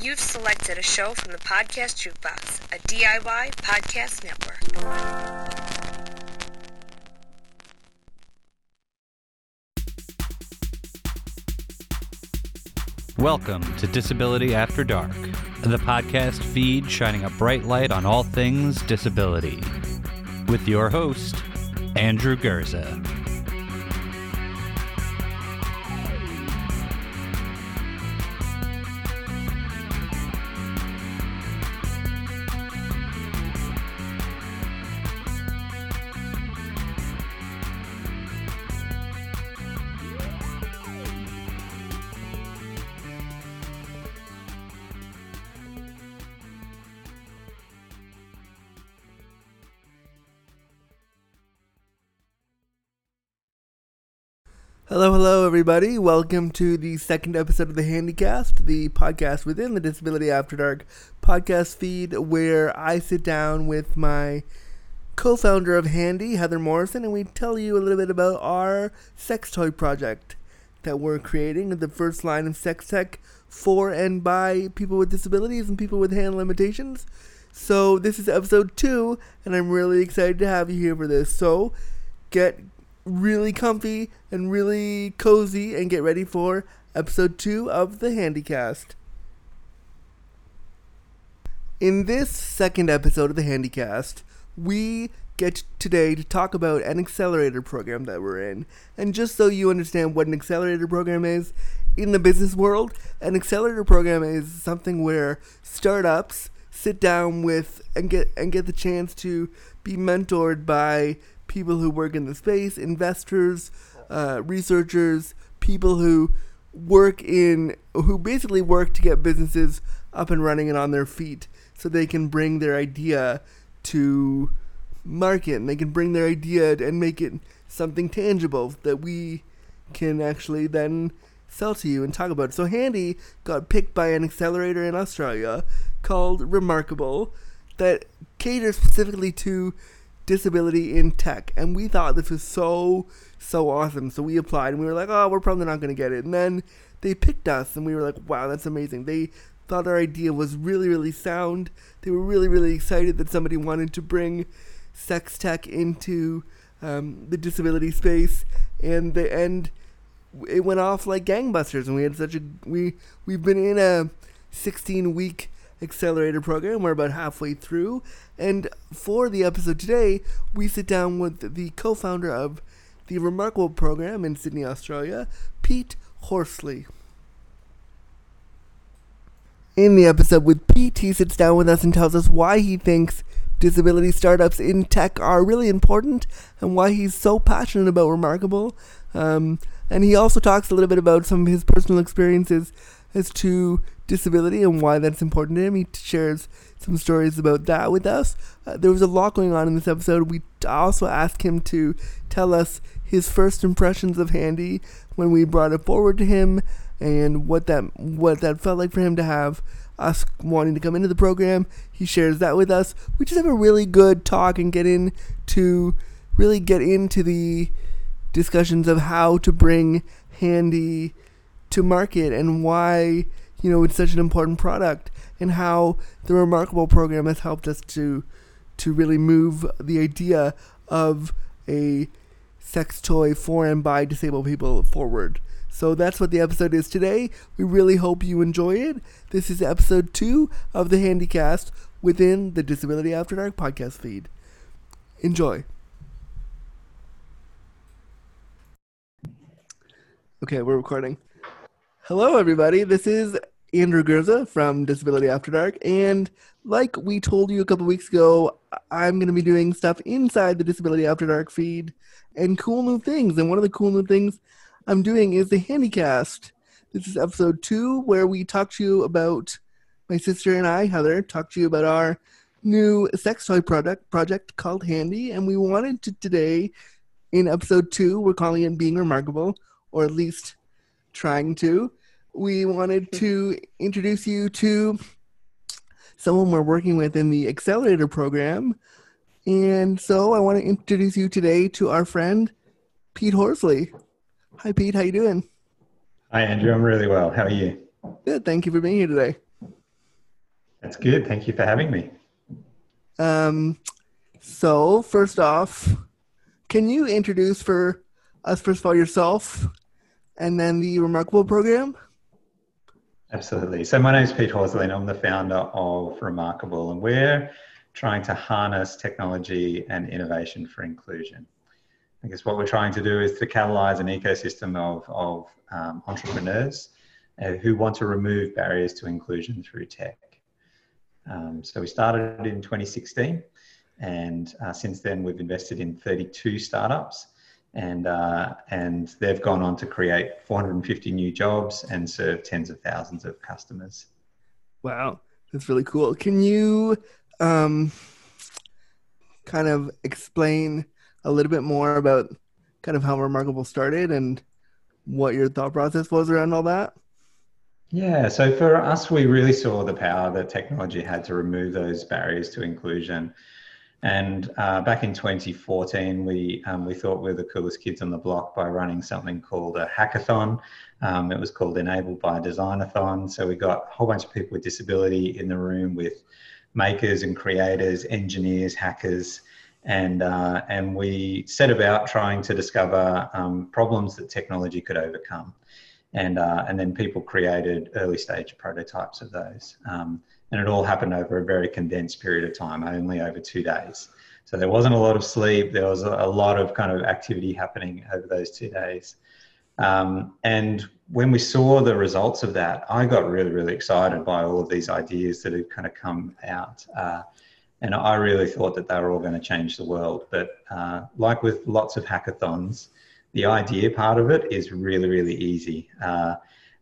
You've selected a show from the Podcast Jukebox, a DIY podcast network. Welcome to Disability After Dark, the podcast feed shining a bright light on all things disability. With your host, Andrew Gurza. Hello, everybody. Welcome to the second episode of the Handycast, the podcast within the Disability After Dark podcast feed, where I sit down with my co founder of Handy, Heather Morrison, and we tell you a little bit about our sex toy project that we're creating the first line of sex tech for and by people with disabilities and people with hand limitations. So, this is episode two, and I'm really excited to have you here for this. So, get really comfy and really cozy and get ready for episode two of the Handycast. In this second episode of the Handycast, we get today to talk about an accelerator program that we're in. And just so you understand what an accelerator program is in the business world, an accelerator program is something where startups sit down with and get and get the chance to be mentored by people who work in the space, investors, uh, researchers, people who work in, who basically work to get businesses up and running and on their feet so they can bring their idea to market and they can bring their idea and make it something tangible that we can actually then sell to you and talk about. So Handy got picked by an accelerator in Australia called Remarkable that caters specifically to disability in tech. And we thought this was so, so awesome. So we applied and we were like, oh, we're probably not going to get it. And then they picked us and we were like, wow, that's amazing. They thought our idea was really, really sound. They were really, really excited that somebody wanted to bring sex tech into um, the disability space. And the end, it went off like gangbusters. And we had such a, we, we've been in a 16 week accelerator program. We're about halfway through. And for the episode today, we sit down with the co founder of the Remarkable program in Sydney, Australia, Pete Horsley. In the episode with Pete, he sits down with us and tells us why he thinks disability startups in tech are really important and why he's so passionate about Remarkable. Um, and he also talks a little bit about some of his personal experiences as to disability and why that's important to him. He shares some stories about that with us. Uh, there was a lot going on in this episode. We also asked him to tell us his first impressions of Handy when we brought it forward to him and what that what that felt like for him to have us wanting to come into the program. He shares that with us. We just have a really good talk and get into really get into the discussions of how to bring Handy to market and why you know it's such an important product and how the remarkable program has helped us to to really move the idea of a sex toy for and by disabled people forward. So that's what the episode is today. We really hope you enjoy it. This is episode two of the Handycast within the Disability After Dark podcast feed. Enjoy. Okay, we're recording. Hello, everybody. This is Andrew Gurza from Disability After Dark. And like we told you a couple weeks ago, I'm going to be doing stuff inside the Disability After Dark feed and cool new things. And one of the cool new things I'm doing is the Handycast. This is episode two, where we talk to you about my sister and I, Heather, talk to you about our new sex toy product project called Handy. And we wanted to today, in episode two, we're calling it Being Remarkable, or at least trying to we wanted to introduce you to someone we're working with in the accelerator program. And so I want to introduce you today to our friend Pete Horsley. Hi Pete, how you doing? Hi Andrew, I'm really well. How are you? Good, thank you for being here today. That's good. Thank you for having me. Um, so first off, can you introduce for us first of all yourself, and then the Remarkable program? Absolutely. So my name is Pete Horsley, I'm the founder of Remarkable, and we're trying to harness technology and innovation for inclusion. I guess what we're trying to do is to catalyze an ecosystem of, of um, entrepreneurs uh, who want to remove barriers to inclusion through tech. Um, so we started in 2016, and uh, since then we've invested in 32 startups, and uh, and they've gone on to create 450 new jobs and serve tens of thousands of customers. Wow, that's really cool. Can you um, kind of explain a little bit more about kind of how Remarkable started and what your thought process was around all that? Yeah, so for us, we really saw the power that technology had to remove those barriers to inclusion. And uh, back in 2014, we um, we thought we were the coolest kids on the block by running something called a hackathon. Um, it was called Enabled by Designathon. So we got a whole bunch of people with disability in the room with makers and creators, engineers, hackers, and uh, and we set about trying to discover um, problems that technology could overcome and uh, and then people created early stage prototypes of those. Um, and it all happened over a very condensed period of time, only over two days. So there wasn't a lot of sleep. There was a, lot of kind of activity happening over those two days. Um, and when we saw the results of that, I got really, really excited by all of these ideas that had kind of come out. Uh, and I really thought that they were all going to change the world. But uh, like with lots of hackathons, the idea part of it is really, really easy. Uh,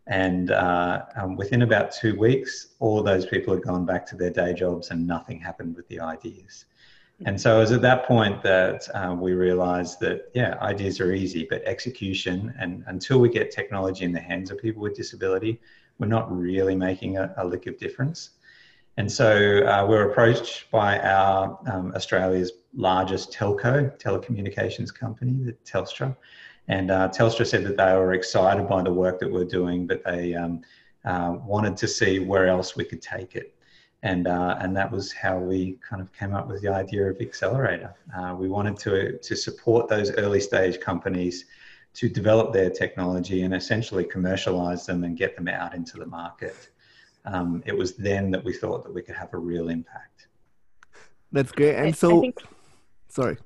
and uh, um, within about two weeks, all those people had gone back to their day jobs and nothing happened with the ideas. And so it was at that point that uh, we realized that, yeah, ideas are easy, but execution, and until we get technology in the hands of people with disability, we're not really making a, a lick of difference. And so uh, we're approached by our um, Australia's largest telco, telecommunications company, the Telstra, and uh, Telstra said that they were excited by the work that we're doing, but they um, uh, wanted to see where else we could take it. And, uh, and that was how we kind of came up with the idea of Accelerator. Uh, we wanted to, to support those early stage companies to develop their technology and essentially commercialize them and get them out into the market. Um, it was then that we thought that we could have a real impact. That's great. And so, think, sorry.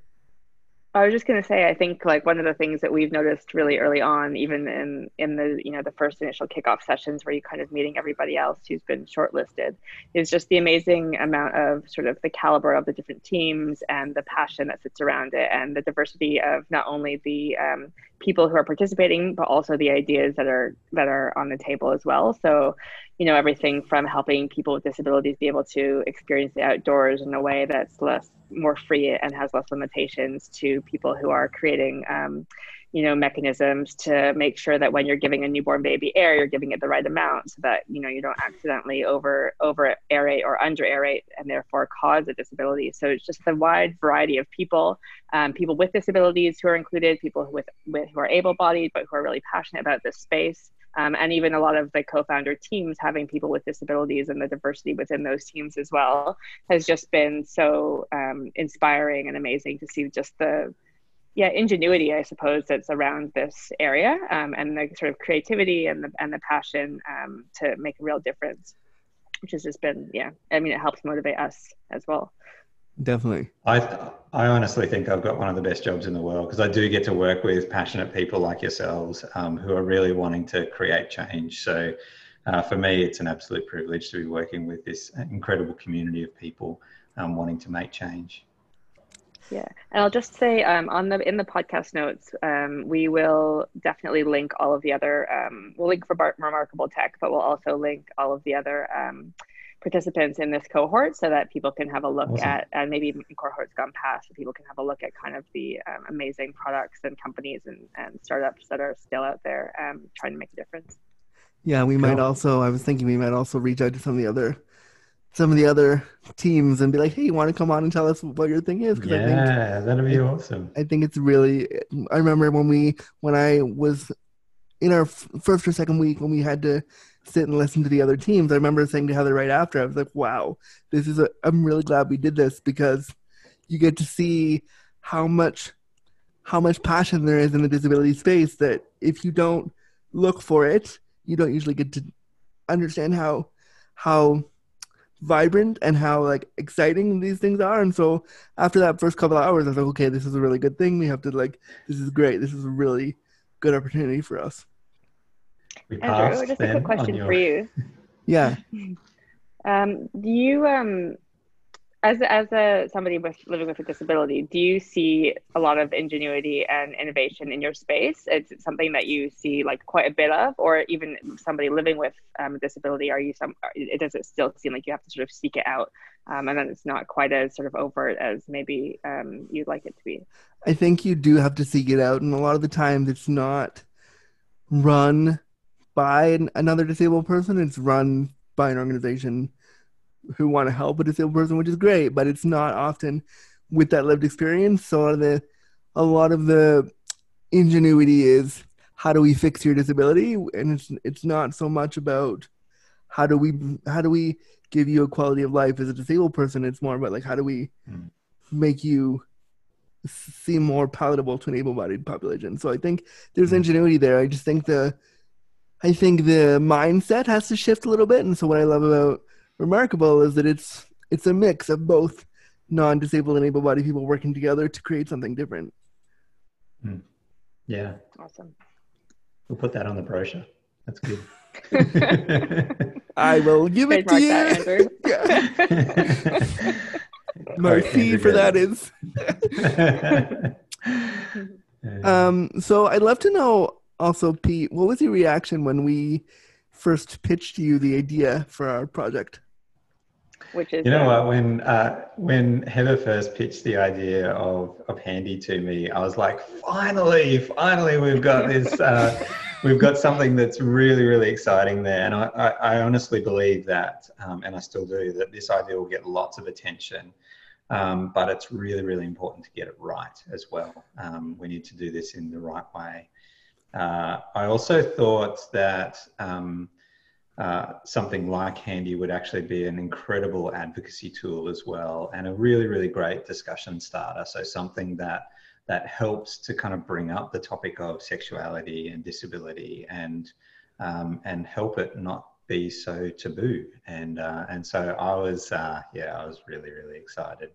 I was just going to say, I think like one of the things that we've noticed really early on, even in in the you know the first initial kickoff sessions where you're kind of meeting everybody else who's been shortlisted, is just the amazing amount of sort of the caliber of the different teams and the passion that sits around it, and the diversity of not only the um, people who are participating, but also the ideas that are that are on the table as well. So you know everything from helping people with disabilities be able to experience the outdoors in a way that's less more free and has less limitations to people who are creating um, you know mechanisms to make sure that when you're giving a newborn baby air you're giving it the right amount so that you know you don't accidentally over over aerate or under aerate and therefore cause a disability. So it's just a wide variety of people um, people with disabilities who are included people with, with who are able-bodied but who are really passionate about this space um, and even a lot of the co-founder teams having people with disabilities and the diversity within those teams as well has just been so um, inspiring and amazing to see just the yeah ingenuity i suppose that's around this area um, and the sort of creativity and the and the passion um, to make a real difference which has just been yeah i mean it helps motivate us as well Definitely. I I honestly think I've got one of the best jobs in the world because I do get to work with passionate people like yourselves um, who are really wanting to create change. So uh, for me, it's an absolute privilege to be working with this incredible community of people um, wanting to make change. Yeah, and I'll just say um, on the in the podcast notes, um, we will definitely link all of the other. Um, we'll link for Bar- Remarkable Tech, but we'll also link all of the other um, participants in this cohort so that people can have a look awesome. at, and maybe cohorts gone past, so people can have a look at kind of the um, amazing products and companies and, and startups that are still out there um, trying to make a difference. Yeah, we cool. might also. I was thinking we might also reach out to some of the other, some of the other teams and be like, "Hey, you want to come on and tell us what your thing is?" Yeah, I think, that'd be awesome. I think it's really. I remember when we when I was in our first or second week when we had to sit and listen to the other teams, I remember saying to Heather right after, I was like, wow, this is a, I'm really glad we did this because you get to see how much how much passion there is in the disability space that if you don't look for it, you don't usually get to understand how how vibrant and how like exciting these things are. And so after that first couple of hours, I was like, okay, this is a really good thing. We have to like, this is great. This is a really good opportunity for us. We Andrew, just a quick question your- for you. Yeah. Um, do you, um, as as a somebody with living with a disability, do you see a lot of ingenuity and innovation in your space? Is it something that you see like quite a bit of, or even somebody living with um, a disability? Are you some? It does it still seem like you have to sort of seek it out, um, and then it's not quite as sort of overt as maybe um, you'd like it to be. I think you do have to seek it out, and a lot of the times it's not run by an, another disabled person. It's run by an organization who want to help a disabled person, which is great, but it's not often with that lived experience. So a lot of the a lot of the ingenuity is how do we fix your disability, and it's it's not so much about how do we how do we give you a quality of life as a disabled person. It's more about like how do we Mm. make you seem more palatable to an able-bodied population. So I think there's Mm. ingenuity there. I just think the I think the mindset has to shift a little bit. And so what I love about Remarkable is that it's it's a mix of both non-disabled and able-bodied people working together to create something different. Yeah, Awesome. we'll put that on the brochure. That's good. I will give it to you. that, Yeah. My fee for that is. Um, so I'd love to know also, Pete, what was your reaction when we first pitched you the idea for our project? Which is You know what? When uh, when Heather first pitched the idea of of Handy to me, I was like, finally, finally, we've got this. Uh, we've got something that's really, really exciting there. And I, I, I honestly believe that, um, and I still do, that this idea will get lots of attention. Um, but it's really, really important to get it right as well. Um, we need to do this in the right way. Uh, I also thought that. Um, uh, something like Handy would actually be an incredible advocacy tool as well, and a really, really great discussion starter. So something that that helps to kind of bring up the topic of sexuality and disability, and um, and help it not be so taboo. And uh, and so I was, uh, yeah, I was really, really excited.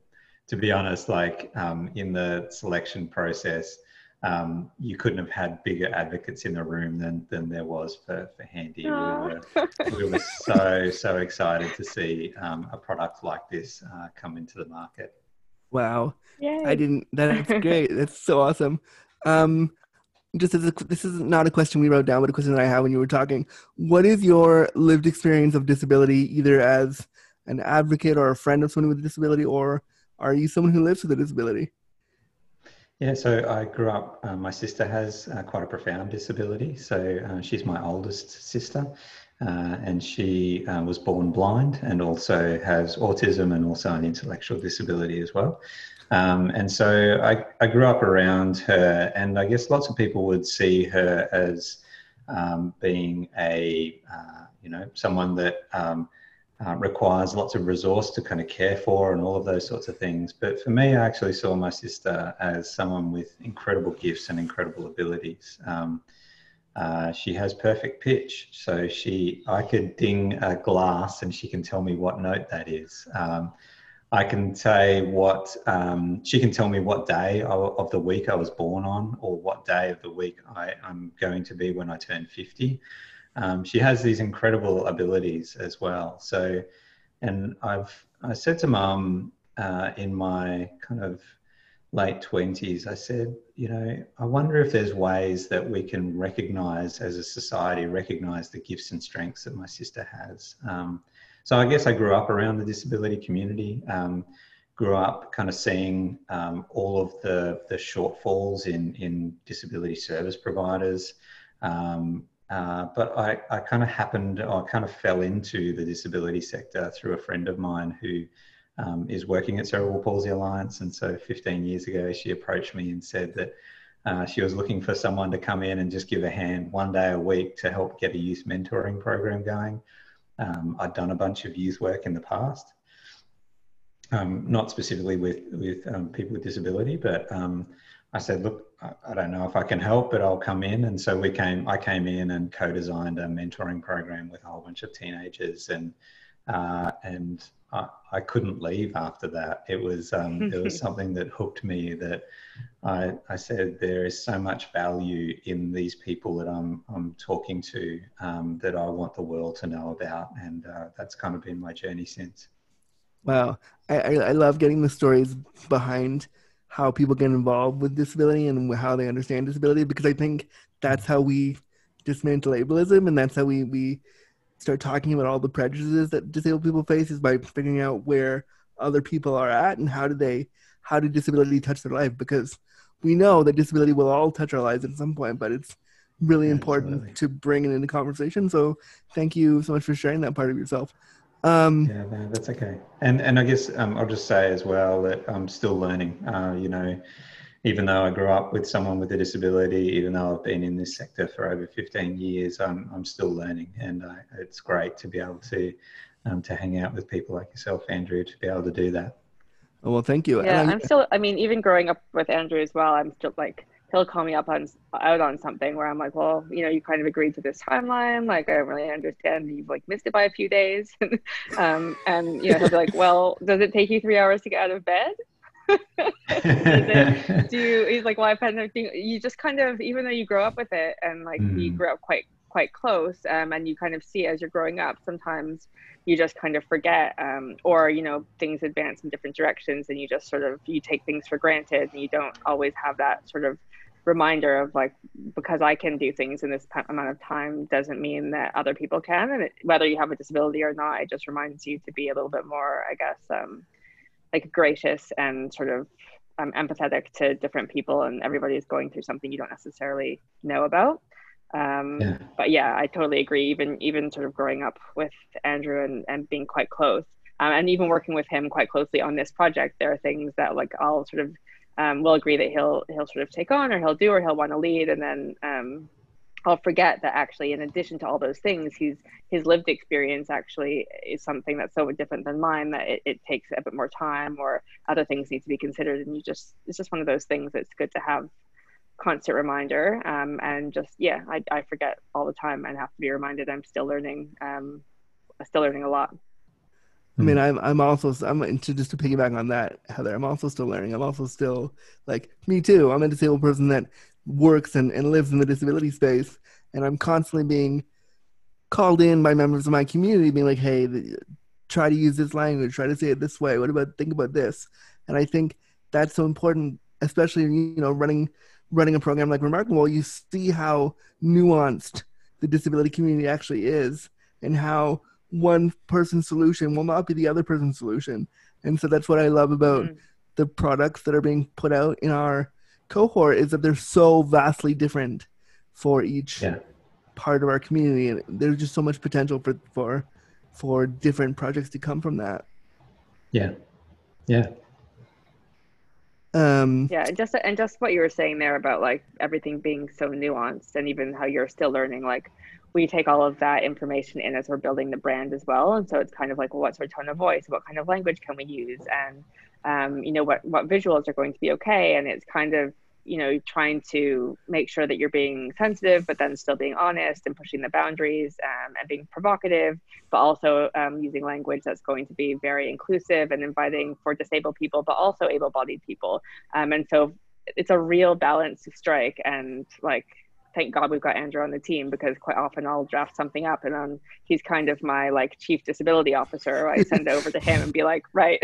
To be honest, like um, in the selection process, um, you couldn't have had bigger advocates in the room than than there was for for Handy. Aw. We were we were so so excited to see um, a product like this uh, come into the market. Wow. Yay. I didn't. That's great. That's so awesome. Um, just as a, this is not a question we wrote down, but a question that I had when you were talking. What is your lived experience of disability, either as an advocate or a friend of someone with a disability, or are you someone who lives with a disability? Yeah, so I grew up. Uh, my sister has uh, quite a profound disability. So uh, she's my oldest sister, uh, and she uh, was born blind and also has autism and also an intellectual disability as well. Um, and so I, I grew up around her, and I guess lots of people would see her as um, being a, uh, you know, someone that um, uh, requires lots of resource to kind of care for and all of those sorts of things. But for me, I actually saw my sister as someone with incredible gifts and incredible abilities. Um, uh, she has perfect pitch, so she I could ding a glass and she can tell me what note that is. Um, I can say what um, she can tell me what day of the week I was born on, or what day of the week I, I'm going to be when I turn 50 um, she has these incredible abilities as well. So, and I've I said to mum uh, in my kind of late twenties, I said, you know, I wonder if there's ways that we can recognise as a society, recognise the gifts and strengths that my sister has. Um, so I guess I grew up around the disability community. Um, grew up kind of seeing um, all of the the shortfalls in in disability service providers. Um, uh, but I, I kind of happened, I kind of fell into the disability sector through a friend of mine who um, is working at Cerebral Palsy Alliance. And so 15 years ago, she approached me and said that Uh, she was looking for someone to come in and just give a hand one day a week to help get a youth mentoring program going. Um, I'd done a bunch of youth work in the past, um, not specifically with with um, people with disability, but um, I said, look, I don't know if I can help, but I'll come in. And so we came. I came in and co-designed a mentoring program with a whole bunch of teenagers, and uh, and I, I, couldn't leave after that. It was um, it was something that hooked me. That I, I said there is so much value in these people that I'm I'm talking to um, that I want the world to know about, and uh, that's kind of been my journey since. Wow, I, I love getting the stories behind how people get involved with disability and how they understand disability because I think that's how we dismantle ableism and that's how we, we start talking about all the prejudices that disabled people face is by figuring out where other people are at and how do they how did disability touch their life? Because we know that disability will all touch our lives at some point but it's really yeah, important absolutely. to bring it into conversation. So thank you so much for sharing that part of yourself um, yeah, no, that's okay. And and I guess um, I'll just say as well that I'm still learning. Uh, you know, even though I grew up with someone with a disability, even though I've been in this sector for over 15 years, I'm I'm still learning, and uh, it's great to be able to um, to hang out with people like yourself, Andrew, to be able to do that. Oh, well, thank you. Yeah, I'm still. I mean, even growing up with Andrew as well, I'm still like he'll call me up on out on something where I'm like, well, you know, you kind of agreed to this timeline. Like, I don't really understand. You've like missed it by a few days. um, and you know, he'll be like, well, does it take you three hours to get out of bed? it, do you, he's like, well, I've had nothing. You just kind of, even though you grow up with it and like mm. you grew up quite quite close um, and you kind of see as you're growing up sometimes you just kind of forget um, or you know things advance in different directions and you just sort of you take things for granted and you don't always have that sort of reminder of like because I can do things in this amount of time doesn't mean that other people can, and it, whether you have a disability or not, it just reminds you to be a little bit more, I guess, um, like gracious and sort of um, empathetic to different people, and everybody is going through something you don't necessarily know about. Um, yeah. But yeah, I totally agree. Even even sort of growing up with Andrew and and being quite close, um, and even working with him quite closely on this project, there are things that like I'll sort of um, we'll agree that he'll he'll sort of take on or he'll do or he'll want to lead. And then um, I'll forget that actually in addition to all those things he's his lived experience actually is something that's so different than mine that it, it takes a bit more time or other things need to be considered. And you just it's just one of those things that's good to have constant reminder. Um, and just yeah I, I forget all the time and have to be reminded I'm still learning um, still learning a lot I mean, hmm. I'm I'm also I'm to just to piggyback on that, Heather. I'm also still learning. I'm also still like me too. I'm a disabled person that works and, and lives in the disability space, and I'm constantly being called in by members of my community, being like, "Hey, the, try to use this language. Try to say it this way. What about think about this?" And I think that's so important, especially you know running running a program like Remarkable. You see how nuanced the disability community actually is, and how one person's solution will not be the other person's solution. And so that's what I love about mm. the products that are being put out in our cohort is that they're so vastly different for each yeah. part of our community and there's just so much potential for for for different projects to come from that. Yeah. Yeah. Um, yeah, and just and just what you were saying there about like everything being so nuanced, and even how you're still learning. Like we take all of that information in as we're building the brand as well. And so it's kind of like, well, what's our tone of voice? What kind of language can we use? And, um, you know, what, what visuals are going to be okay. And it's kind of, you know, trying to make sure that you're being sensitive, but then still being honest and pushing the boundaries um, and being provocative, but also um, using language that's going to be very inclusive and inviting for disabled people, but also able bodied people. Um, and so it's a real balance to strike. And like, thank God we've got Andrew on the team because quite often I'll draft something up and then he's kind of my like chief disability officer. I send it over to him and be like, right,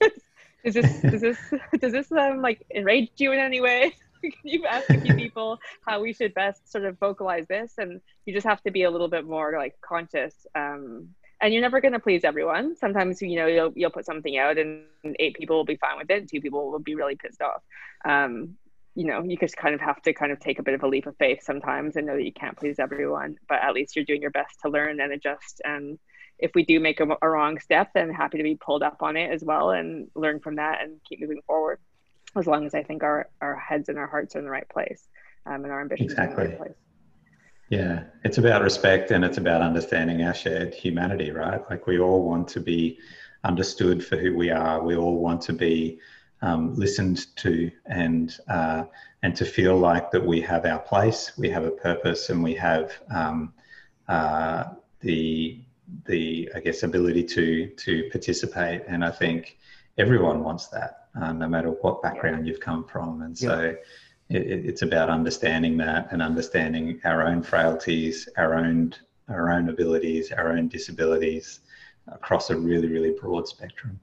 is this does this does this um like enrage you in any way? Can you ask a few people how we should best sort of vocalize this? And you just have to be a little bit more like conscious. Um, and you're never going to please everyone. Sometimes you know you'll you'll put something out and eight people will be fine with it, two people will be really pissed off. Um, you know, you just kind of have to kind of take a bit of a leap of faith sometimes and know that you can't please everyone, but at least you're doing your best to learn and adjust. And if we do make a, a wrong step, then happy to be pulled up on it as well and learn from that and keep moving forward. as long as I think our our heads and our hearts are in the right place um, and our ambitions exactly. are in the right place. Yeah, it's about respect and it's about understanding our shared humanity, right? Like we all want to be understood for who we are. We all want to be um, listened to and uh, and to feel like that we have our place, we have a purpose, and we have um, uh, the the I guess ability to to participate. And I think everyone wants that, uh, no matter what background you've come from. And so. Yeah. It, it's about understanding that and understanding our own frailties, our own our own abilities, our own disabilities across a really really broad spectrum.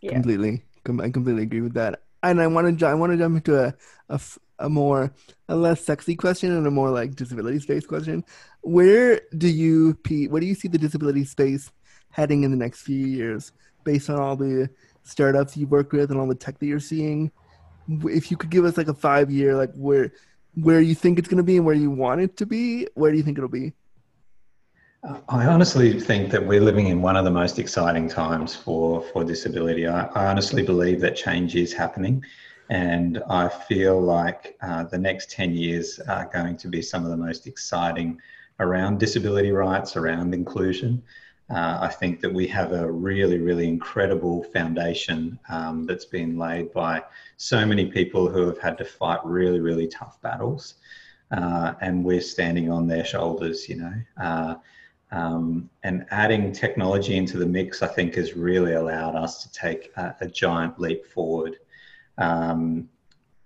Yeah. Completely, I completely agree with that. And I want to I want to jump into a, a, a more a less sexy question and a more like disability space question. Where do you Pete? where do you see the disability space heading in the next few years based on all the startups you work with and all the tech that you're seeing? If you could give us like a five year like where where you think it's going to be and where you want it to be, where do you think it'll be? I honestly think that we're living in one of the most exciting times for, for disability. I, I honestly believe that change is happening, and I feel like uh, the next 10 years are going to be some of the most exciting around disability rights, around inclusion. Uh, I think that we have a really, really incredible foundation um, that's been laid by so many people who have had to fight really, really tough battles. Uh, and we're standing on their shoulders, you know. Um, and adding technology into the mix, I think, has really allowed us to take a, a giant leap forward. Um,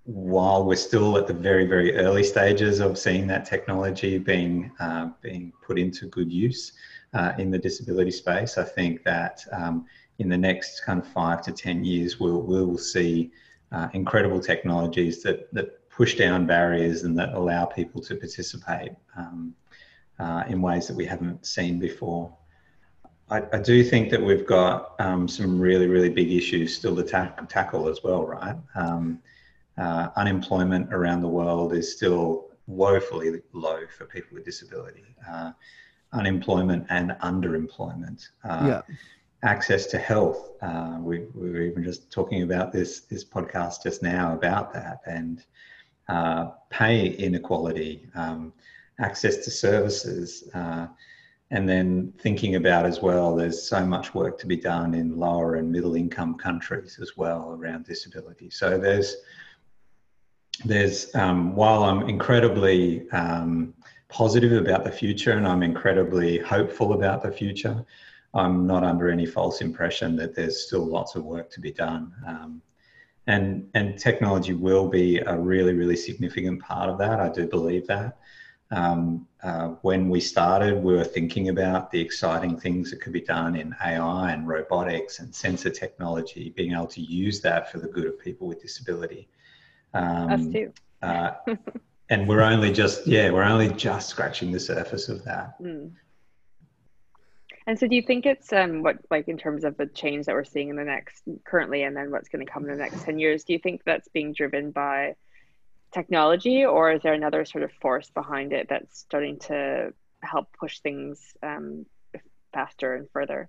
while we're still at the very, very early stages of seeing that technology being uh, being put into good use uh, in the disability space, I think that um, in the next kind of five to ten years, we'll we'll see uh, incredible technologies that that push down barriers and that allow people to participate. Um, uh, in ways that we haven't seen before. I, I do think that we've got um, some really, really big issues still to ta- tackle as well, right? Um, uh, unemployment around the world is still woefully low for people with disability. Uh, unemployment and underemployment. Uh, yeah. Access to health. Uh, we, we, were even just talking about this this podcast just now about that, and uh, pay inequality. Um, access to services. Uh, and then thinking about as well, there's so much work to be done in lower and middle income countries as well around disability. So there's, there's um, while I'm incredibly um, positive about the future and I'm incredibly hopeful about the future, I'm not under any false impression that there's still lots of work to be done. Um, and, and technology will be a really, really significant part of that. I do believe that. Um, uh, when we started, we were thinking about the exciting things that could be done in AI and robotics and sensor technology, being able to use that for the good of people with disability. Um, Us too. uh, and we're only just, yeah, we're only just scratching the surface of that. Mm. And so, do you think it's um, what, like, in terms of the change that we're seeing in the next currently, and then what's going to come in the next ten years? Do you think that's being driven by technology, or is there another sort of force behind it that's starting to help push things um, faster and further?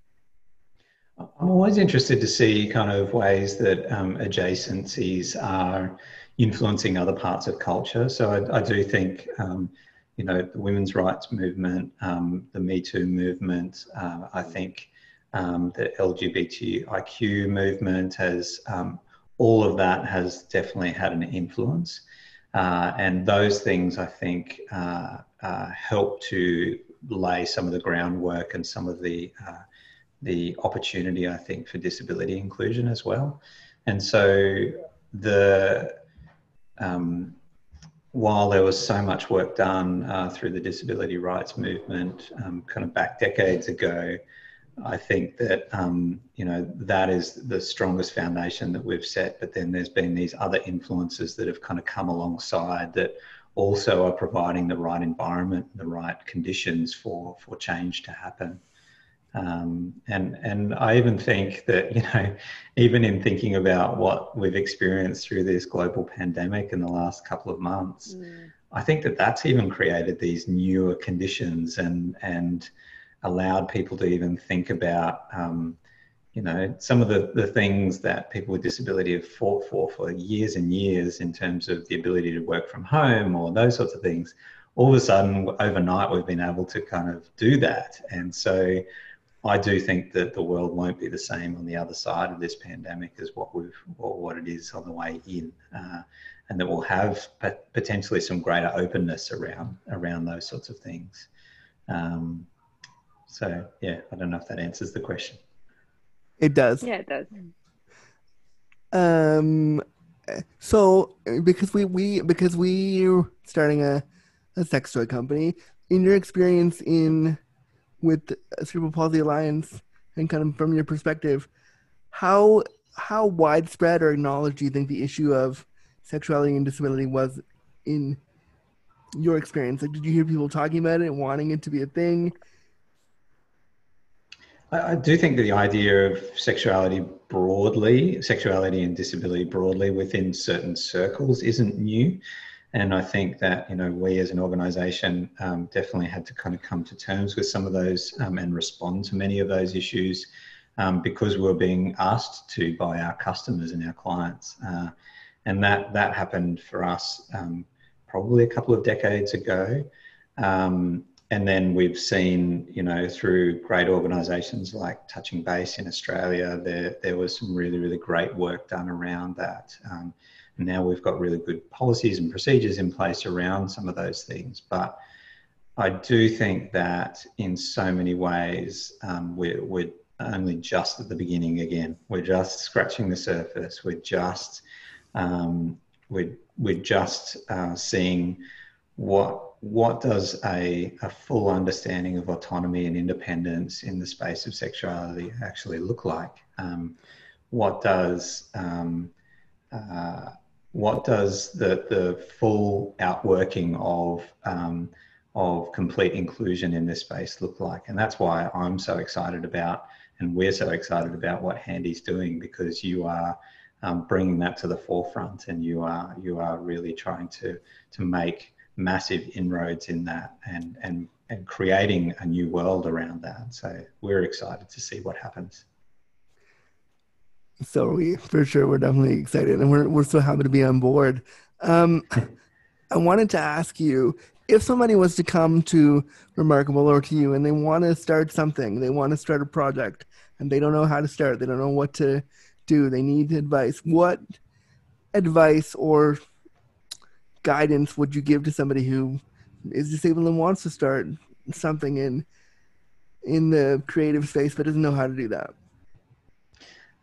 I'm always interested to see kind of ways that um, adjacencies are influencing other parts of culture. So I, I do think, um, you know, the women's rights movement, um, the Me Too movement, uh, I think um, the LGBTIQ movement has, um, all of that has definitely had an influence. Uh, and those things, I think, uh, uh, help to lay some of the groundwork and some of the uh, the opportunity, I think, for disability inclusion as well. And so the um, while there was so much work done uh, through the disability rights movement, um, kind of back decades ago, I think that um, you know that is the strongest foundation that we've set. But then there's been these other influences that have kind of come alongside that also are providing the right environment, the right conditions for for change to happen. Um, and and I even think that you know, even in thinking about what we've experienced through this global pandemic in the last couple of months, mm. I think that that's even created these newer conditions and and allowed people to even think about, um, you know, some of the, the things that people with disability have fought for for years and years in terms of the ability to work from home or those sorts of things, all of a sudden overnight we've been able to kind of do that. And so I do think that the world won't be the same on the other side of this pandemic as what we've or what it is on the way in, uh, and that we'll have potentially some greater openness around around those sorts of things. Um, so yeah, I don't know if that answers the question. It does. Yeah, it does. Um, so because we we because we're starting a a sex toy company, in your experience in with Cerebral Palsy Alliance and kind of from your perspective, how how widespread or acknowledged do you think the issue of sexuality and disability was in your experience? Like, did you hear people talking about it, and wanting it to be a thing? I, do think that the idea of sexuality broadly, sexuality and disability broadly within certain circles isn't new. And I think that, you know, we as an organization um, definitely had to kind of come to terms with some of those um, and respond to many of those issues um, because we are being asked to by our customers and our clients. Uh, and that, that happened for us um, probably a couple of decades ago. Um, and then we've seen, you know, through great organisations like Touching Base in Australia, there there was some really really great work done around that. Um, and now we've got really good policies and procedures in place around some of those things. But I do think that in so many ways um, we're, we're only just at the beginning again. We're just scratching the surface. We're just um, we're we're just uh, seeing what what does a, a full understanding of autonomy and independence in the space of sexuality actually look like? Um, what does um, uh, what does the, the full outworking of um, of complete inclusion in this space look like? And that's why I'm so excited about, and we're so excited about what Handy's doing because you are um, bringing that to the forefront, and you are you are really trying to to make massive inroads in that and and and creating a new world around that. So we're excited to see what happens. So we for sure we're definitely excited and we're we're so happy to be on board. Um, I wanted to ask you if somebody was to come to Remarkable or to you and they want to start something, they want to start a project and they don't know how to start, they don't know what to do, they need advice. What advice or guidance would you give to somebody who is disabled and wants to start something in in the creative space but doesn't know how to do that?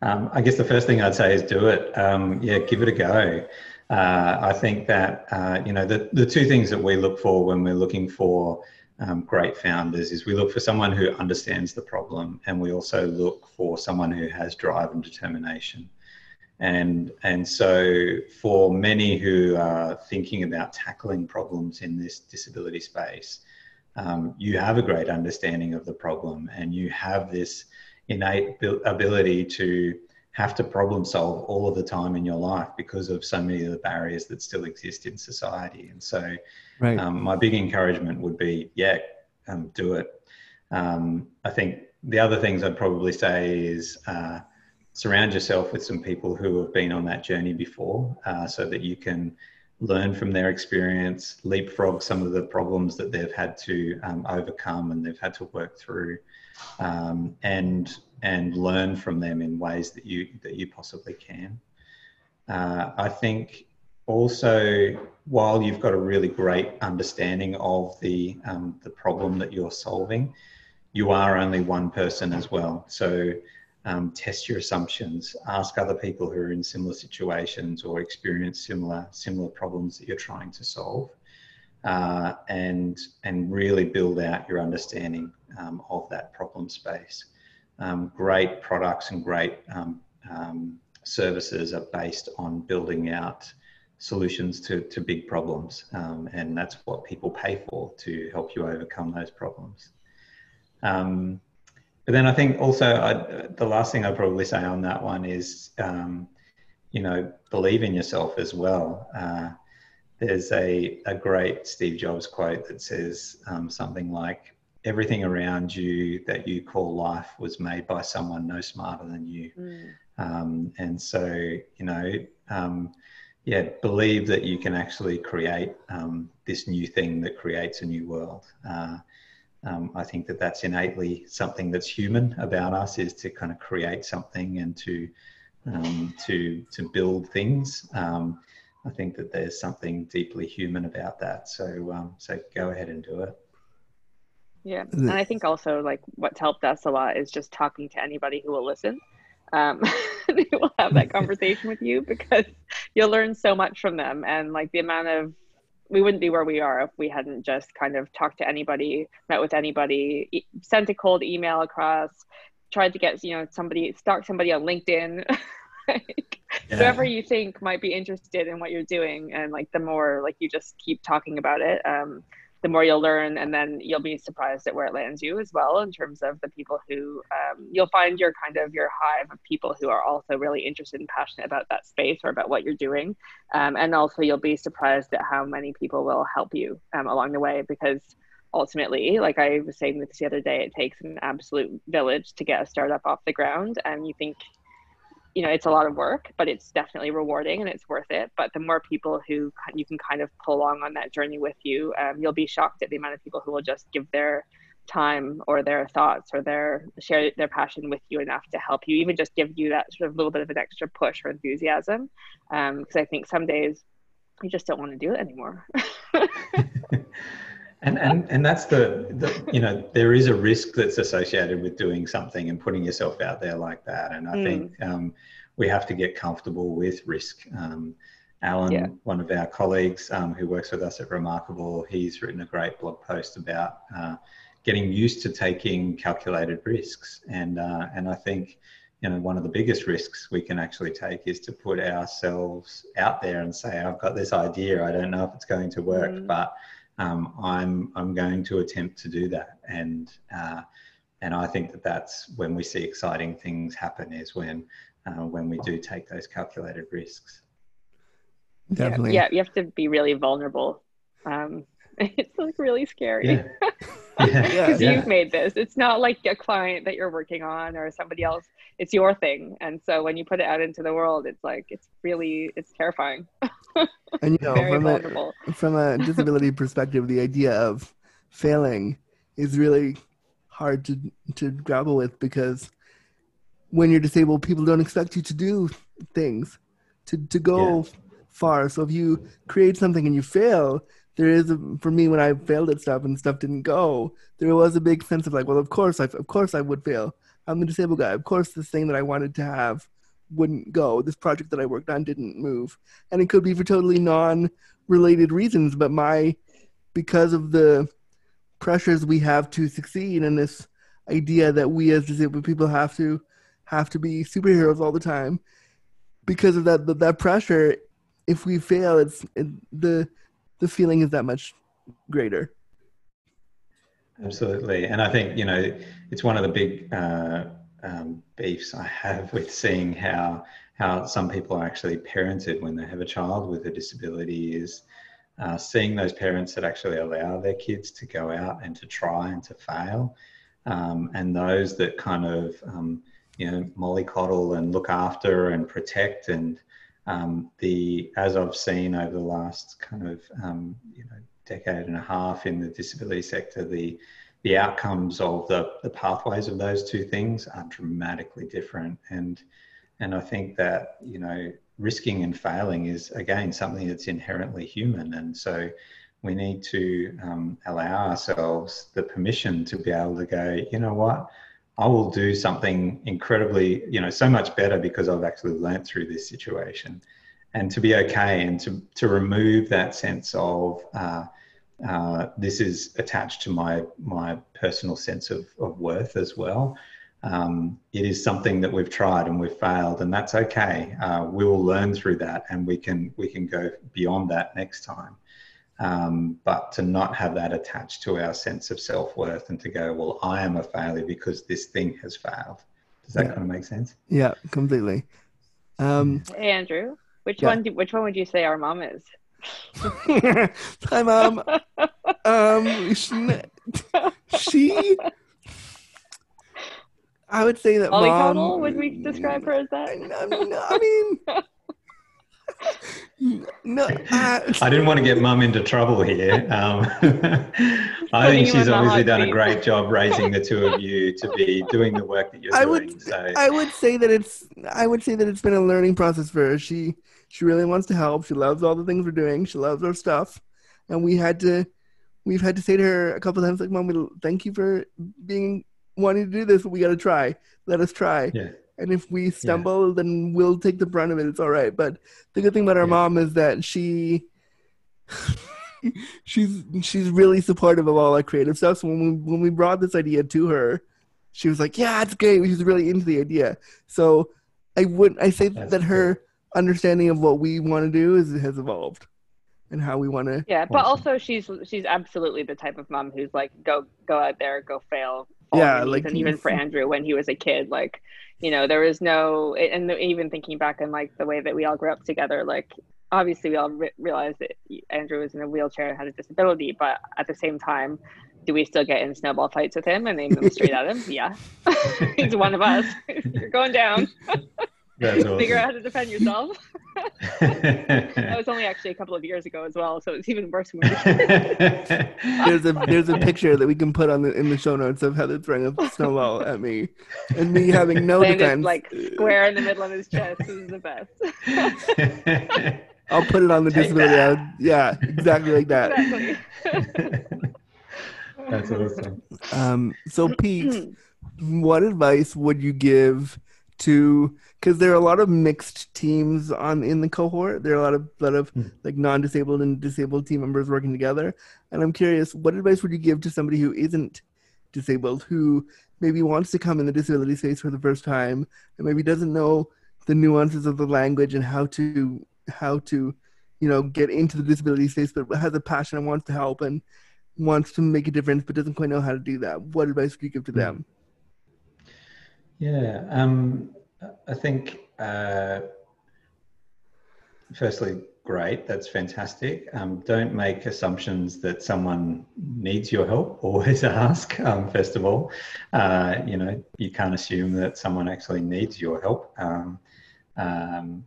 Um, I guess the first thing I'd say is do it. Um, yeah, give it a go. Uh, I think that uh, you know the the two things that we look for when we're looking for um, great founders is we look for someone who understands the problem, and we also look for someone who has drive and determination. And, and so, for many who are thinking about tackling problems in this disability space, um, you have a great understanding of the problem and you have this innate ability to have to problem solve all of the time in your life because of so many of the barriers that still exist in society. And so, right. um, my big encouragement would be, yeah, um, do it. Um, I think the other things I'd probably say is uh, surround yourself with some people who have been on that journey before uh, so that you can learn from their experience, leapfrog some of the problems that they've had to um, overcome and they've had to work through, um, and and learn from them in ways that you that you possibly can. Uh, I think also while you've got a really great understanding of the um, the problem that you're solving, you are only one person as well. So um, test your assumptions, ask other people who are in similar situations or experience similar similar problems that you're trying to solve, uh, and and really build out your understanding um, of that problem space. Um, great products and great um, um, services are based on building out solutions to, to big problems, um, and that's what people pay for to help you overcome those problems. Um, but then I think also I, the last thing I'd probably say on that one is, um, you know, believe in yourself as well. Uh, there's a, a great Steve Jobs quote that says um, something like, everything around you that you call life was made by someone no smarter than you. Mm. Um, and so, you know, um, yeah, believe that you can actually create um, this new thing that creates a new world. Uh, um, I think that that's innately something that's human about us is to kind of create something and to um, to to build things. Um, I think that there's something deeply human about that. So um, so go ahead and do it. Yeah, and I think also like what's helped us a lot is just talking to anybody who will listen. Um, who will have that conversation with you because you'll learn so much from them and like the amount of we wouldn't be where we are if we hadn't just kind of talked to anybody, met with anybody, e- sent a cold email across, tried to get you know somebody stalk somebody on LinkedIn. like, Yeah. Whoever you think might be interested in what you're doing, and like the more like you just keep talking about it, um, the more you'll learn, and then you'll be surprised at where it lands you as well in terms of the people who um, you'll find your kind of your hive of people who are also really interested and passionate about that space or about what you're doing, um, and also you'll be surprised at how many people will help you um, along the way because ultimately like i was saying this the other day it takes an absolute village to get a startup off the ground and you think you know it's a lot of work but it's definitely rewarding and it's worth it. But the more people who you can kind of pull along on that journey with you um, you'll be shocked at the amount of people who will just give their time or their thoughts or their share their passion with you enough to help you even just give you that sort of little bit of an extra push or enthusiasm. Because i think some days you just don't want to do it anymore and and and that's the, the you know there is a risk that's associated with doing something and putting yourself out there like that and i Mm. think um, we have to get comfortable with risk um, alan Yeah. one of our colleagues um, who works with us at remarkable he's written a great blog post about uh, getting used to taking calculated risks and uh, and i think you know one of the biggest risks we can actually take is to put ourselves out there and say i've got this idea i don't know if it's going to work Mm. but um, I'm I'm going to attempt to do that, and uh, and I think that that's when we see exciting things happen is when uh, when we do take those calculated risks. Definitely. yeah, yeah you have to be really vulnerable um, it's like really scary Yeah, yeah, Yeah. because yeah. you've made this. It's not like a client that you're working on or somebody else. It's your thing, and so when you put it out into the world, it's like it's really it's terrifying. And you know, Very from a, from a disability perspective, the idea of failing is really hard to to grapple with because when you're disabled, people don't expect you to do things, to to go far. So if you create something and you fail, there is a, for me when I failed at stuff and stuff didn't go, there was a big sense of like, well, of course I of course I would fail. I'm the disabled guy. Of course, this thing that I wanted to have wouldn't go. This project that I worked on didn't move, and it could be for totally non-related reasons. But my because of the pressures we have to succeed and this idea that we as disabled people have to have to be superheroes all the time because of that that, that pressure if we fail it's it, the the feeling is that much greater Absolutely, and I think you know it's one of the big uh, um, beefs I have with seeing how how some people are actually parented when they have a child with a disability is uh, seeing those parents that actually allow their kids to go out and to try and to fail, um, and those that kind of um, you know mollycoddle and look after and protect and um, the as I've seen over the last kind of um, you know decade and a half in the disability sector, the the outcomes of the, the pathways of those two things are dramatically different. And and I think that, you know, risking and failing is again something that's inherently human. And so we need to um, allow ourselves the permission to be able to go, you know what, I will do something incredibly, you know, so much better because I've actually learnt through this situation. And to be okay and to, to remove that sense of uh, uh, this is attached to my my personal sense of, of worth as well. Um, it is something that we've tried and we've failed, and that's okay. Uh, we will learn through that, and we can we can go beyond that next time. Um, but to not have that attached to our sense of self worth, and to go, well, I am a failure because this thing has failed. Does that Yeah. kind of make sense? yeah completely um Hey, Andrew, which Yeah. one? Do, which one would you say our mom is? hi mom um we shouldn't she. I would say that Mollycoddle, mom. would we describe her as that? No, no, I mean. No, uh, I didn't want to get mum into trouble here. Um, I think she's obviously hot done a great job raising the two of you to be doing the work that you're I doing. would, so I would say that it's, I would say that it's been a learning process for her. She, she really wants to help. She loves all the things we're doing. She loves our stuff, and we had to, we've had to say to her a couple times, like, "Mom, we thank you for being wanting to do this, but we got to try. Let us try." yeah, And if we stumble, then we'll take the brunt of it. It's all right. But the good thing about our Yeah. mom is that she, she's she's really supportive of all our creative stuff. So when we when we brought this idea to her, she was like, "Yeah, it's great." She's really into the idea. So I wouldn't. I say That's that her understanding of what we want to do is has evolved, and how we want to. Yeah, but Awesome. also she's she's absolutely the type of mom who's like go go out there, go fail. Yeah, on your knees. like and even for Andrew when he was a kid, like you know there was no and even thinking back on like the way that we all grew up together, like obviously we all re- realized that Andrew was in a wheelchair and had a disability, but at the same time. Do we still get in snowball fights with him and aim them straight at him? Yeah, he's one of us. You're going down. that's awesome. Figure out how to defend yourself. That was only actually a couple of years ago as well, so it's even worse. When we were There's a there's a picture that we can put on the in the show notes of Heather throwing a snowball at me, and me having no landed defense. like square in the middle of his chest. This is the best. I'll put it on the Take disability. that. Yeah, exactly like that. Exactly. That's awesome. Um, so Pete, what advice would you give to? Because there are a lot of mixed teams on in the cohort. There are a lot of lot of Hmm. like non-disabled and disabled team members working together. And I'm curious, what advice would you give to somebody who isn't disabled, who maybe wants to come in the disability space for the first time, and maybe doesn't know the nuances of the language and how to how to, you know, get into the disability space, but has a passion and wants to help and wants to make a difference but doesn't quite know how to do that. What advice would you give to them? Yeah, um, I think uh, firstly, great. That's fantastic. Um, don't make assumptions that someone needs your help. Always ask. Um, first of all, uh, you know, you can't assume that someone actually needs your help. Um, um,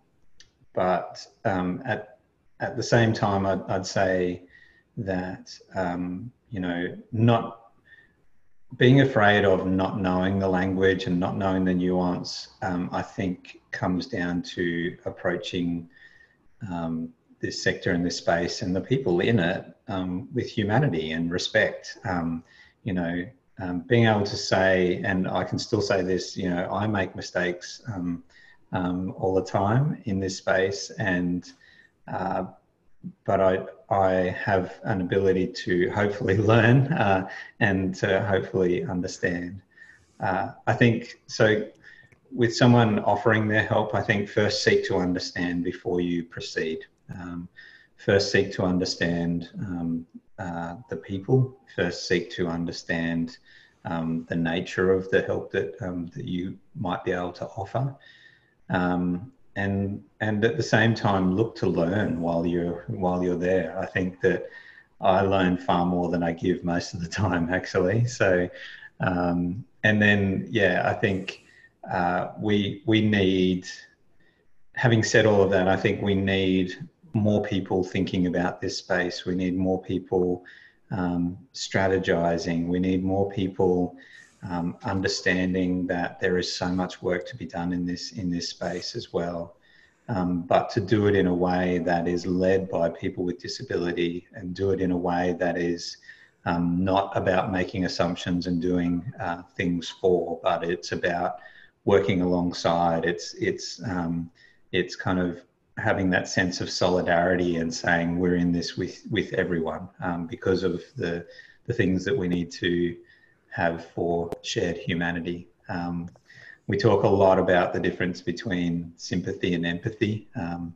but um, at at the same time, I'd, I'd say that you know not being afraid of not knowing the language and not knowing the nuance, um, I think comes down to approaching um, this sector and this space and the people in it um, with humanity and respect. Um, you know, um, being able to say, and I can still say this, you know, I make mistakes um, all the time in this space, and uh, but I I have an ability to hopefully learn uh, and to hopefully understand. Uh, I think so. With someone offering their help, I think first seek to understand before you proceed. Um, first seek to understand um, uh, the people. First seek to understand um, the nature of the help that um, that you might be able to offer. Um, and and at the same time look to learn while you're while you're there. I think that I learn far more than I give most of the time, actually. So, um, and then yeah, I think uh, we we need. Having said all of that, I think we need more people thinking about this space. We need more people um, strategizing. We need more people um, understanding that there is so much work to be done in this in this space as well. Um, but to do it in a way that is led by people with disability and do it in a way that is um, not about making assumptions and doing uh, things for, but it's about working alongside. It's it's um, it's kind of having that sense of solidarity and saying we're in this with with everyone um, because of the the things that we need to have for shared humanity. Um, we talk a lot about the difference between sympathy and empathy. Um,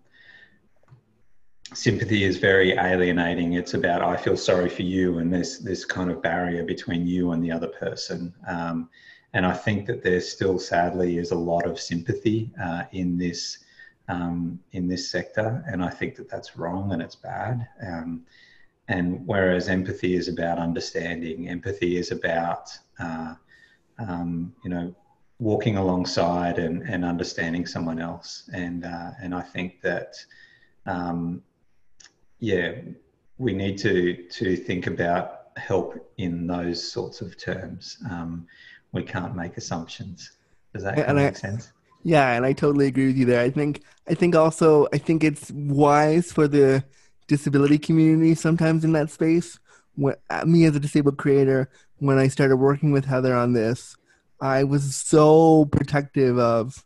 sympathy is very alienating. It's about I feel sorry for you, and there's this kind of barrier between you and the other person. Um, and I think that there still, sadly, is a lot of sympathy uh, in this um, in this sector, and I think that that's wrong and it's bad. Um, and whereas empathy is about understanding, empathy is about uh, um, you know walking alongside and, and understanding someone else. And uh, and I think that um, yeah, we need to to think about help in those sorts of terms. Um, we can't make assumptions. Does that And make I- sense? Yeah, and I totally agree with you there. I think I think also I think it's wise for the disability community sometimes in that space. When uh, me as a disabled creator, when I started working with Heather on this, I was so protective of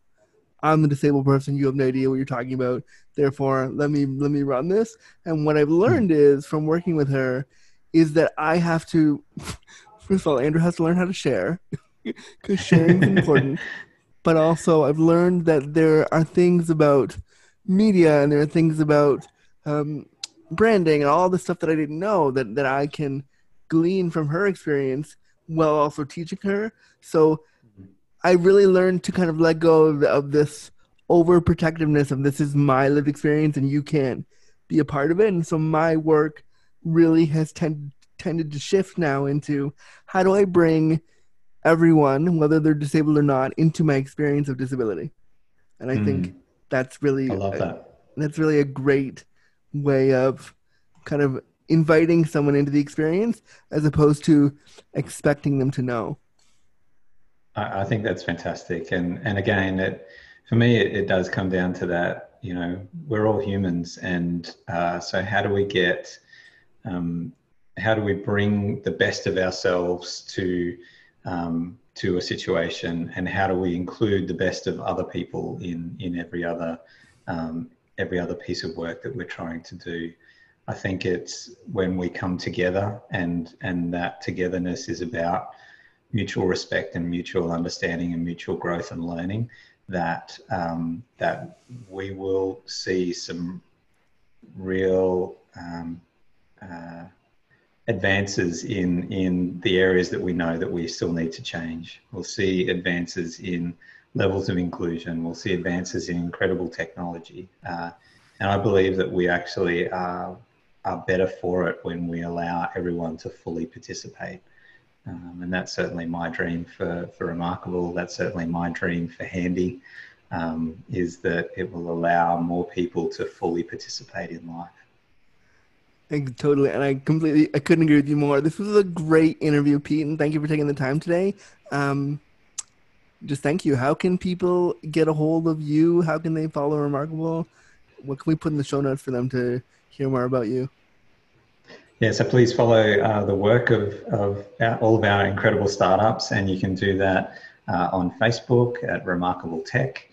I'm the disabled person, you have no idea what you're talking about. Therefore, let me let me run this. And what I've learned is from working with her is that I have to first of all, Andrew has to learn how to share because sharing is important but also I've learned that there are things about media and there are things about um, branding and all the stuff that I didn't know that, that I can glean from her experience while also teaching her. So I really learned to kind of let go of, of this overprotectiveness of this is my lived experience and you can't be a part of it. And so my work really has tend, tended to shift now into how do I bring everyone, whether they're disabled or not, into my experience of disability. And I think mm-hmm. that's really I love that. that's really a great way of kind of inviting someone into the experience as opposed to expecting them to know. I, I think that's fantastic. And and again, it for me, it, it does come down to that. You know, we're all humans, and uh, so how do we get, um, how do we bring the best of ourselves to um, to a situation, and how do we include the best of other people in in every other um, every other piece of work that we're trying to do. I think it's when we come together, and and that togetherness is about mutual respect and mutual understanding and mutual growth and learning that um, that we will see some real um, uh, advances in in the areas that we know that we still need to change. We'll see advances in levels of inclusion. We'll see advances in incredible technology, uh, and I believe that we actually are are better for it when we allow everyone to fully participate. Um, and that's certainly my dream for, for Remarkable. That's certainly my dream for Handy, um, is that it will allow more people to fully participate in life. I totally, and I completely, I couldn't agree with you more. This was a great interview, Pete, and thank you for taking the time today. Um, just thank you. How can people get a hold of you? How can they follow Remarkable? What can we put in the show notes for them to hear more about you? Yeah, so please follow uh, the work of, of our, all of our incredible startups, and you can do that uh, on Facebook at Remarkable Tech,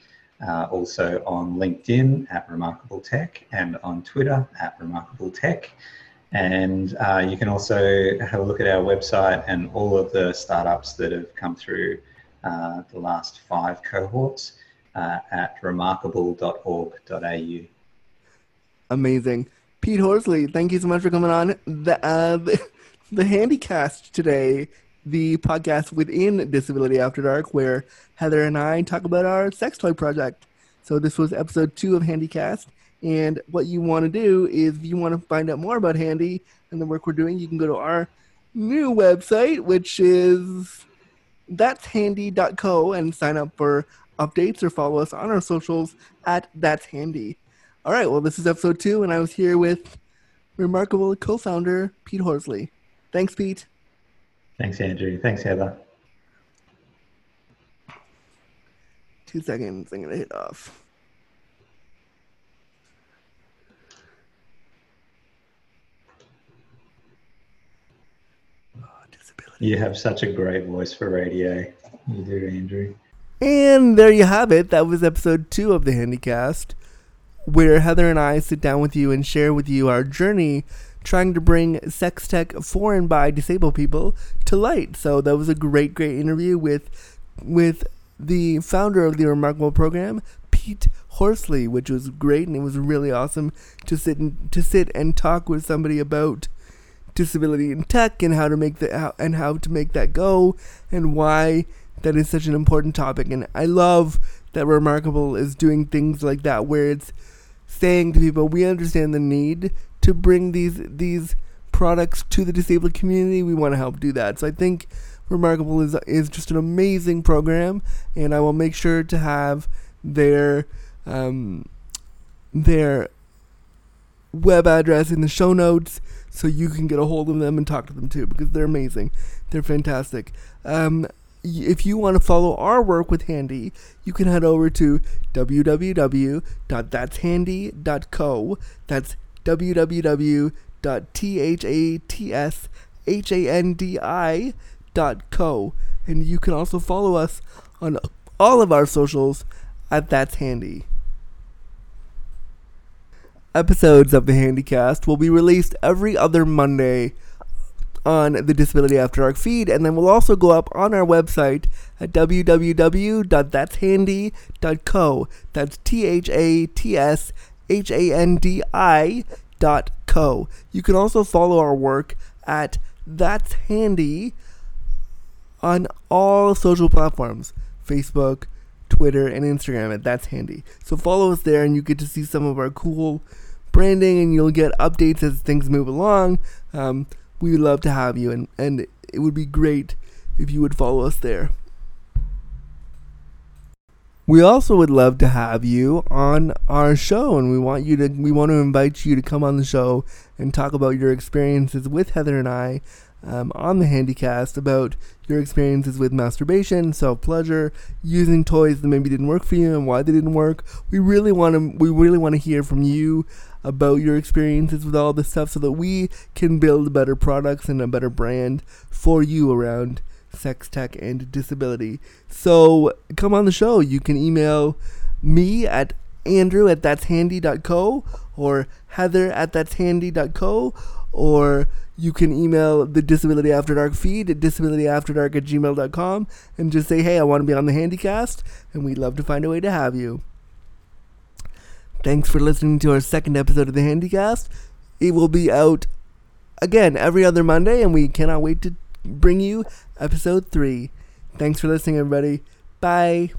uh, also on LinkedIn at Remarkable Tech, and on Twitter at Remarkable Tech. And uh, you can also have a look at our website and all of the startups that have come through uh, the last five cohorts uh, at remarkable.org.au. Amazing. Pete Horsley, thank you so much for coming on the uh, the, the Handycast today, the podcast within Disability After Dark, where Heather and I talk about our sex toy project. So this was episode two of Handycast, and what you want to do is, if you want to find out more about Handy and the work we're doing, you can go to our new website, which is that's handy.co, and sign up for updates or follow us on our socials at that's handy. All right, well, this is episode two, and I was here with remarkable co founder Pete Horsley. Thanks, Pete. Thanks, Andrew. Thanks, Heather. Two seconds, I'm going to hit off. You have such a great voice for radio. You do, Andrew. And there you have it. That was episode two of the Handycast, where Heather and I sit down with you and share with you our journey trying to bring sex tech for and by disabled people to light. So that was a great, great interview with with the founder of the Remarkable program, Pete Horsley, which was great, and it was really awesome to sit and to sit and talk with somebody about disability in tech and how to make the how, and how to make that go and why that is such an important topic. And I love that remarkable is doing things like that where it's saying to people we understand the need to bring these these products to the disabled community, we want to help do that. So I think Remarkable is is just an amazing program, and I will make sure to have their um, their web address in the show notes so you can get a hold of them and talk to them too because they're amazing. They're fantastic. Um, if you want to follow our work with Handy, you can head over to www.thatshandy.co. That's www.thatshandy.co. And you can also follow us on all of our socials at That's Handy. Episodes of the Handycast will be released every other Monday on the Disability After Dark feed, and then we'll also go up on our website at www.thatshandy.co. That's T H A T S H A N D I dot co. You can also follow our work at That's Handy on all social platforms Facebook, Twitter, and Instagram at That's Handy. So follow us there, and you get to see some of our cool branding, and you'll get updates as things move along. Um, we would love to have you, and, and it would be great if you would follow us there. We also would love to have you on our show, and we want you to we want to invite you to come on the show and talk about your experiences with Heather and I um, on the Handycast about your experiences with masturbation, self pleasure, using toys that maybe didn't work for you, and why they didn't work. We really want to we really want to hear from you about your experiences with all this stuff, so that we can build better products and a better brand for you around sex tech and disability. So come on the show. You can email me at andrew at that'shandy.co or heather at that'shandy.co or you can email the Disability After Dark feed at disabilityafterdark at gmail.com and just say, hey, I want to be on the Handycast, and we'd love to find a way to have you. Thanks for listening to our second episode of the Handycast. It will be out again every other Monday, and we cannot wait to bring you episode three. Thanks for listening, everybody. Bye.